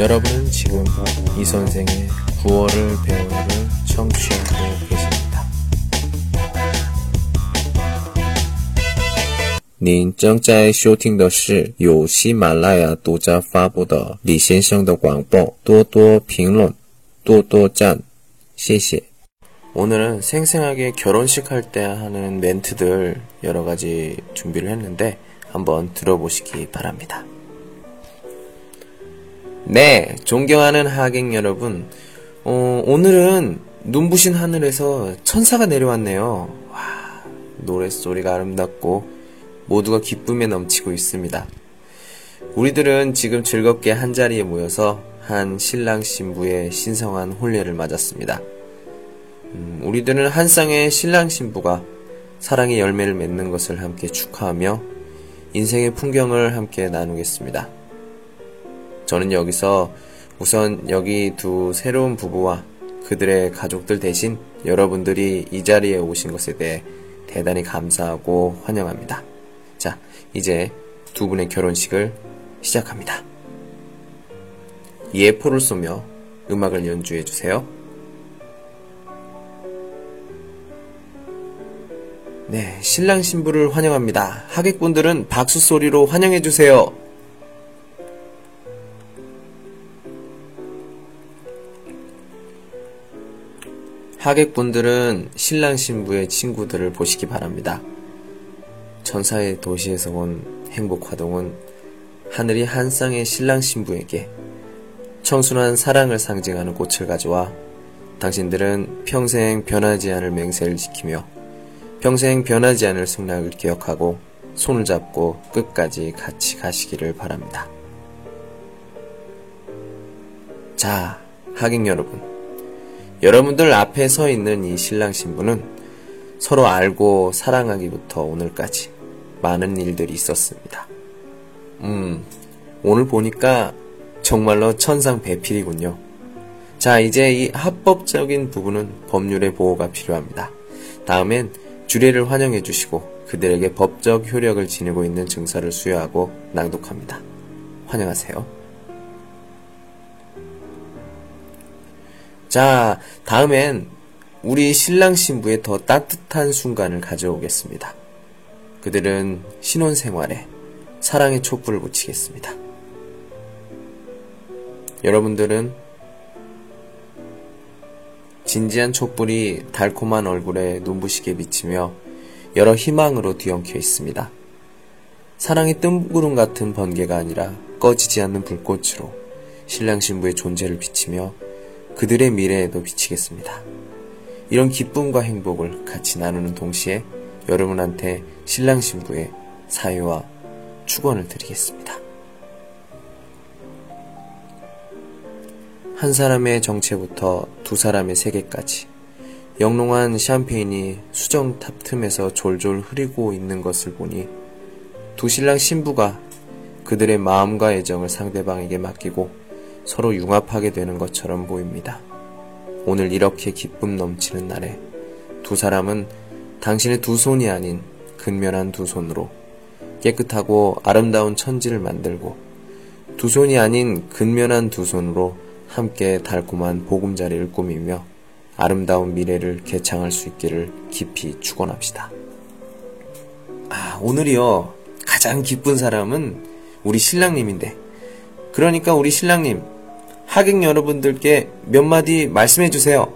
여러분은 지금 이 선생의 9월을 배우를 청취하고 계십니다. 您正在收听的是由喜马拉雅独家发布的李先生的广播。多多评论，多多赞，谢谢。 오늘은 생생하게 결혼식 할 때 하는 멘트들 여러 가지 준비를 했는데 한번 들어보시기 바랍니다. 네, 존경하는 하객 여러분. 어, 오늘은 눈부신 하늘에서 천사가 내려왔네요. 와, 노랫소리가 아름답고 모두가 기쁨에 넘치고 있습니다. 우리들은 지금 즐겁게 한 자리에 모여서 한 신랑 신부의 신성한 혼례를 맞았습니다. 음, 우리들은 한 쌍의 신랑 신부가 사랑의 열매를 맺는 것을 함께 축하하며 인생의 풍경을 함께 나누겠습니다. 저는 여기서 우선 여기 두 새로운 부부와 그들의 가족들 대신 여러분들이 이 자리에 오신 것에 대해 대단히 감사하고 환영합니다. 자, 이제 두 분의 결혼식을 시작합니다. 예포를 쏘며 음악을 연주해 주세요. 네, 신랑 신부를 환영합니다. 하객분들은 박수 소리로 환영해 주세요. 하객분들은 신랑 신부의 친구들을 보시기 바랍니다. 천사의 도시에서 온 행복 화동은 하늘이 한 쌍의 신랑 신부에게 청순한 사랑을 상징하는 꽃을 가져와 당신들은 평생 변하지 않을 맹세를 지키며 평생 변하지 않을 승낙을 기억하고 손을 잡고 끝까지 같이 가시기를 바랍니다. 자, 하객 여러분. 여러분들 앞에 서 있는 이 신랑 신부는 서로 알고 사랑하기부터 오늘까지 많은 일들이 있었습니다. 음, 오늘 보니까 정말로 천상 배필이군요. 자, 이제 이 합법적인 부분은 법률의 보호가 필요합니다. 다음엔 주례를 환영해 주시고 그들에게 법적 효력을 지니고 있는 증서를 수여하고 낭독합니다. 환영하세요. 자, 다음엔 우리 신랑 신부의 더 따뜻한 순간을 가져오겠습니다. 그들은 신혼 생활에 사랑의 촛불을 붙이겠습니다. 여러분들은 진지한 촛불이 달콤한 얼굴에 눈부시게 비치며 여러 희망으로 뒤엉켜 있습니다. 사랑의 뜬구름 같은 번개가 아니라 꺼지지 않는 불꽃으로 신랑 신부의 존재를 비치며 그들의 미래에도 비치겠습니다. 이런 기쁨과 행복을 같이 나누는 동시에 여러분한테 신랑 신부의 사회와 축원을 드리겠습니다. 한 사람의 정체부터 두 사람의 세계까지 영롱한 샴페인이 수정 탑 틈에서 졸졸 흐르고 있는 것을 보니 두 신랑 신부가 그들의 마음과 애정을 상대방에게 맡기고 서로 융합하게 되는 것처럼 보입니다. 오늘 이렇게 기쁨 넘치는 날에 두 사람은 당신의 두 손이 아닌 근면한 두 손으로 깨끗하고 아름다운 천지를 만들고 두 손이 아닌 근면한 두 손으로 함께 달콤한 보금자리를 꾸미며 아름다운 미래를 개창할 수 있기를 깊이 축원합시다. 아, 오늘이요. 가장 기쁜 사람은 우리 신랑님인데. 그러니까 우리 신랑님, 하객 여러분들께 몇 마디 말씀해 주세요.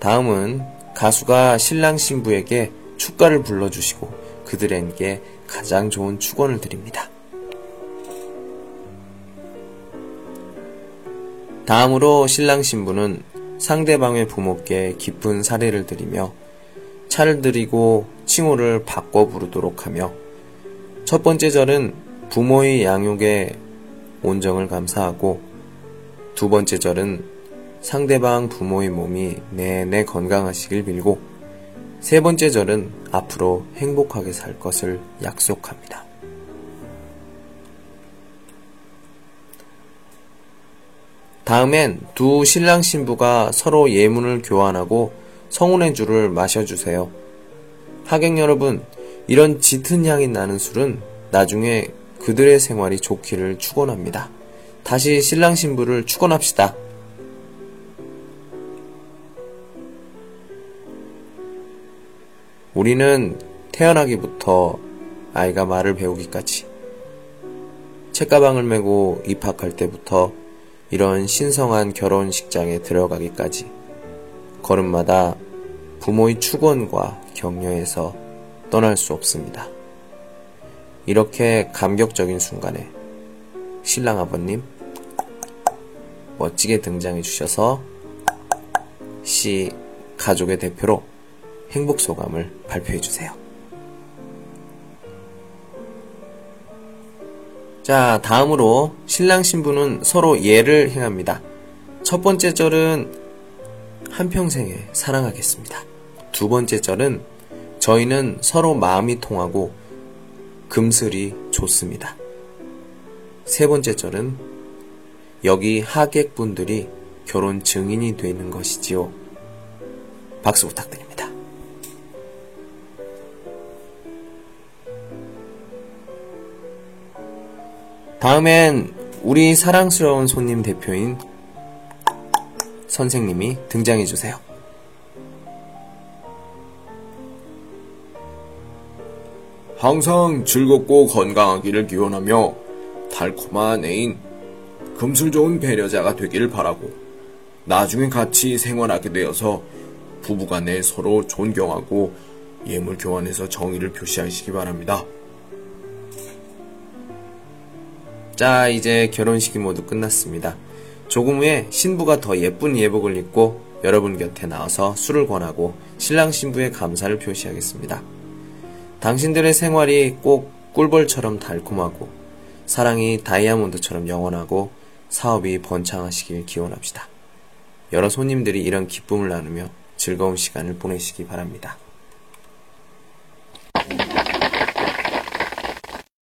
다음은 가수가 신랑 신부에게 축가를 불러주시고 그들에게 가장 좋은 축원을 드립니다. 다음으로 신랑 신부는 상대방의 부모께 깊은 사례를 드리며 차를 드리고 칭호를 바꿔 부르도록 하며 첫 번째 절은 부모의 양육에 온정을 감사하고 두 번째 절은 상대방 부모의 몸이 내내 건강하시길 빌고 세 번째 절은 앞으로 행복하게 살 것을 약속합니다. 다음엔 두 신랑 신부가 서로 예문을 교환하고 성운의 줄을 마셔주세요. 하객 여러분, 이런 짙은 향이 나는 술은 나중에 그들의 생활이 좋기를 축원합니다. 다시 신랑 신부를 축원합시다. 우리는 태어나기부터 아이가 말을 배우기까지 책가방을 메고 입학할 때부터 이런 신성한 결혼식장에 들어가기까지 걸음마다 부모의 축원과 격려에서 떠날 수 없습니다. 이렇게 감격적인 순간에 신랑 아버님 멋지게 등장해 주셔서 시 가족의 대표로 행복 소감을 발표해 주세요. 자, 다음으로 신랑 신부는 서로 예를 행합니다. 첫 번째 절은 한평생에 사랑하겠습니다. 두 번째 절은 저희는 서로 마음이 통하고 금슬이 좋습니다. 세 번째 절은 여기 하객분들이 결혼 증인이 되는 것이지요. 박수 부탁드립니다. 다음엔 우리 사랑스러운 손님 대표인 선생님이 등장해 주세요. 항상 즐겁고 건강하기를 기원하며 달콤한 애인, 금술 좋은 배려자가 되기를 바라고 나중에 같이 생활하게 되어서 부부간에 서로 존경하고 예물 교환해서 정의를 표시하시기 바랍니다. 자, 이제 결혼식이 모두 끝났습니다. 조금 후에 신부가 더 예쁜 예복을 입고 여러분 곁에 나와서 술을 권하고 신랑 신부의 감사를 표시하겠습니다. 당신들의 생활이 꼭 꿀벌처럼 달콤하고 사랑이 다이아몬드처럼 영원하고 사업이 번창하시길 기원합시다. 여러 손님들이 이런 기쁨을 나누며 즐거운 시간을 보내시기 바랍니다.